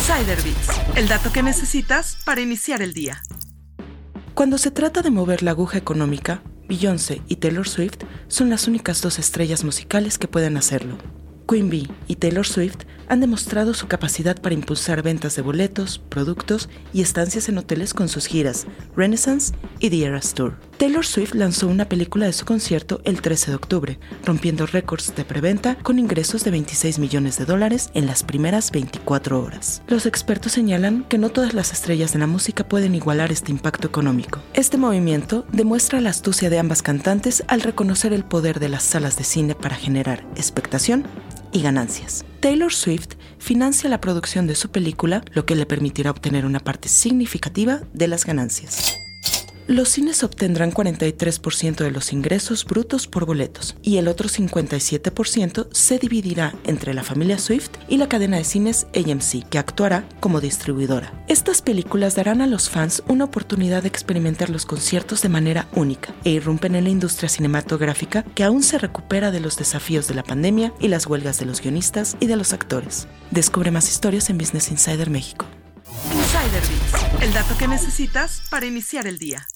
Insider Bits, el dato que necesitas para iniciar el día. Cuando se trata de mover la aguja económica, Beyoncé y Taylor Swift son las únicas dos estrellas musicales que pueden hacerlo. Queen Bee y Taylor Swift han demostrado su capacidad para impulsar ventas de boletos, productos y estancias en hoteles con sus giras Renaissance y The Eras Tour. Taylor Swift lanzó una película de su concierto el 13 de octubre, rompiendo récords de preventa con ingresos de 26 millones de dólares en las primeras 24 horas. Los expertos señalan que no todas las estrellas de la música pueden igualar este impacto económico. Este movimiento demuestra la astucia de ambas cantantes al reconocer el poder de las salas de cine para generar expectación y ganancias. Taylor Swift financia la producción de su película, lo que le permitirá obtener una parte significativa de las ganancias. Los cines obtendrán 43% de los ingresos brutos por boletos y el otro 57% se dividirá entre la familia Swift y la cadena de cines AMC, que actuará como distribuidora. Estas películas darán a los fans una oportunidad de experimentar los conciertos de manera única e irrumpen en la industria cinematográfica que aún se recupera de los desafíos de la pandemia y las huelgas de los guionistas y de los actores. Descubre más historias en Business Insider México. Insider Bits, el dato que necesitas para iniciar el día.